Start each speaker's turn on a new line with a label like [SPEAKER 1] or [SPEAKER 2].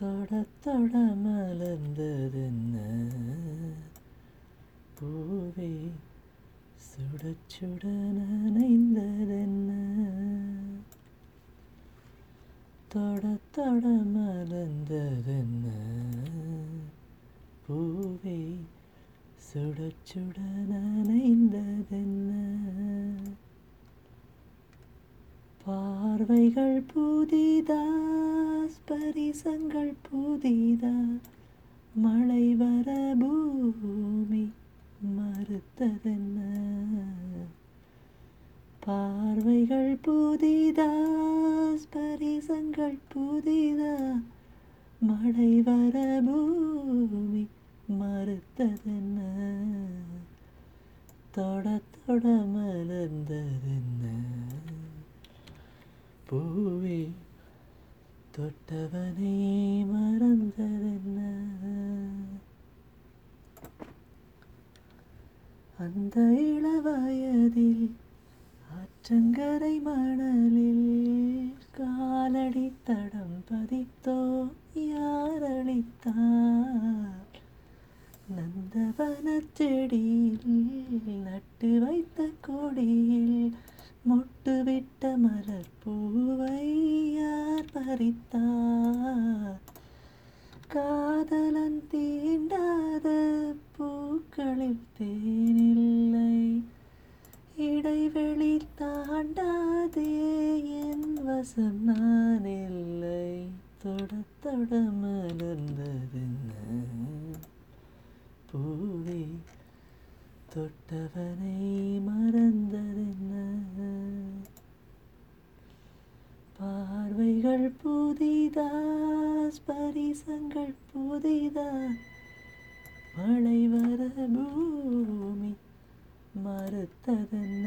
[SPEAKER 1] தொடத்தொட மலர்ந்ததென்ன. பூவே சுட நனைந்ததென்ன. தொட மலர்ந்ததென்ன. பூவே சுட நனைந்ததென்ன. பார்வைகள் புதிதா ஸ்பரிசங்கள் புதிதா மழை வர பூமி மறுத்ததென்ன? பார்வைகள் புதிதா ஸ்பரிசங்கள் புதிதா மழை வர பூமி மறுத்ததென்ன? தொட தொட மலர்ந்ததென்ன? பூவே தொட்டவனை மறந்ததென்ன? அந்த இளவயதில் ஆற்றங்கரை மணலில் காலடி தடம் பதித்தோ யாரளித்தார்? நந்தவனச் செடியில் நட்டு வைத்த கொடியில் மொட்டுவிட்ட மலர் பூவை பறித்தார் காதலன் தீண்டாத பூக்களில் தேனில்லை. இடைவெளி தாண்டாதே என் வசம் நான் இல்லை தொட தொட மலர்ந்ததென்ன? பூவே தொட்டவனை மறந்ததென்ன? பார்வைகள் புதிதா ஸ்பரிசங்கள் புதிதா மழை வர பூமி மறுத்ததென்ன?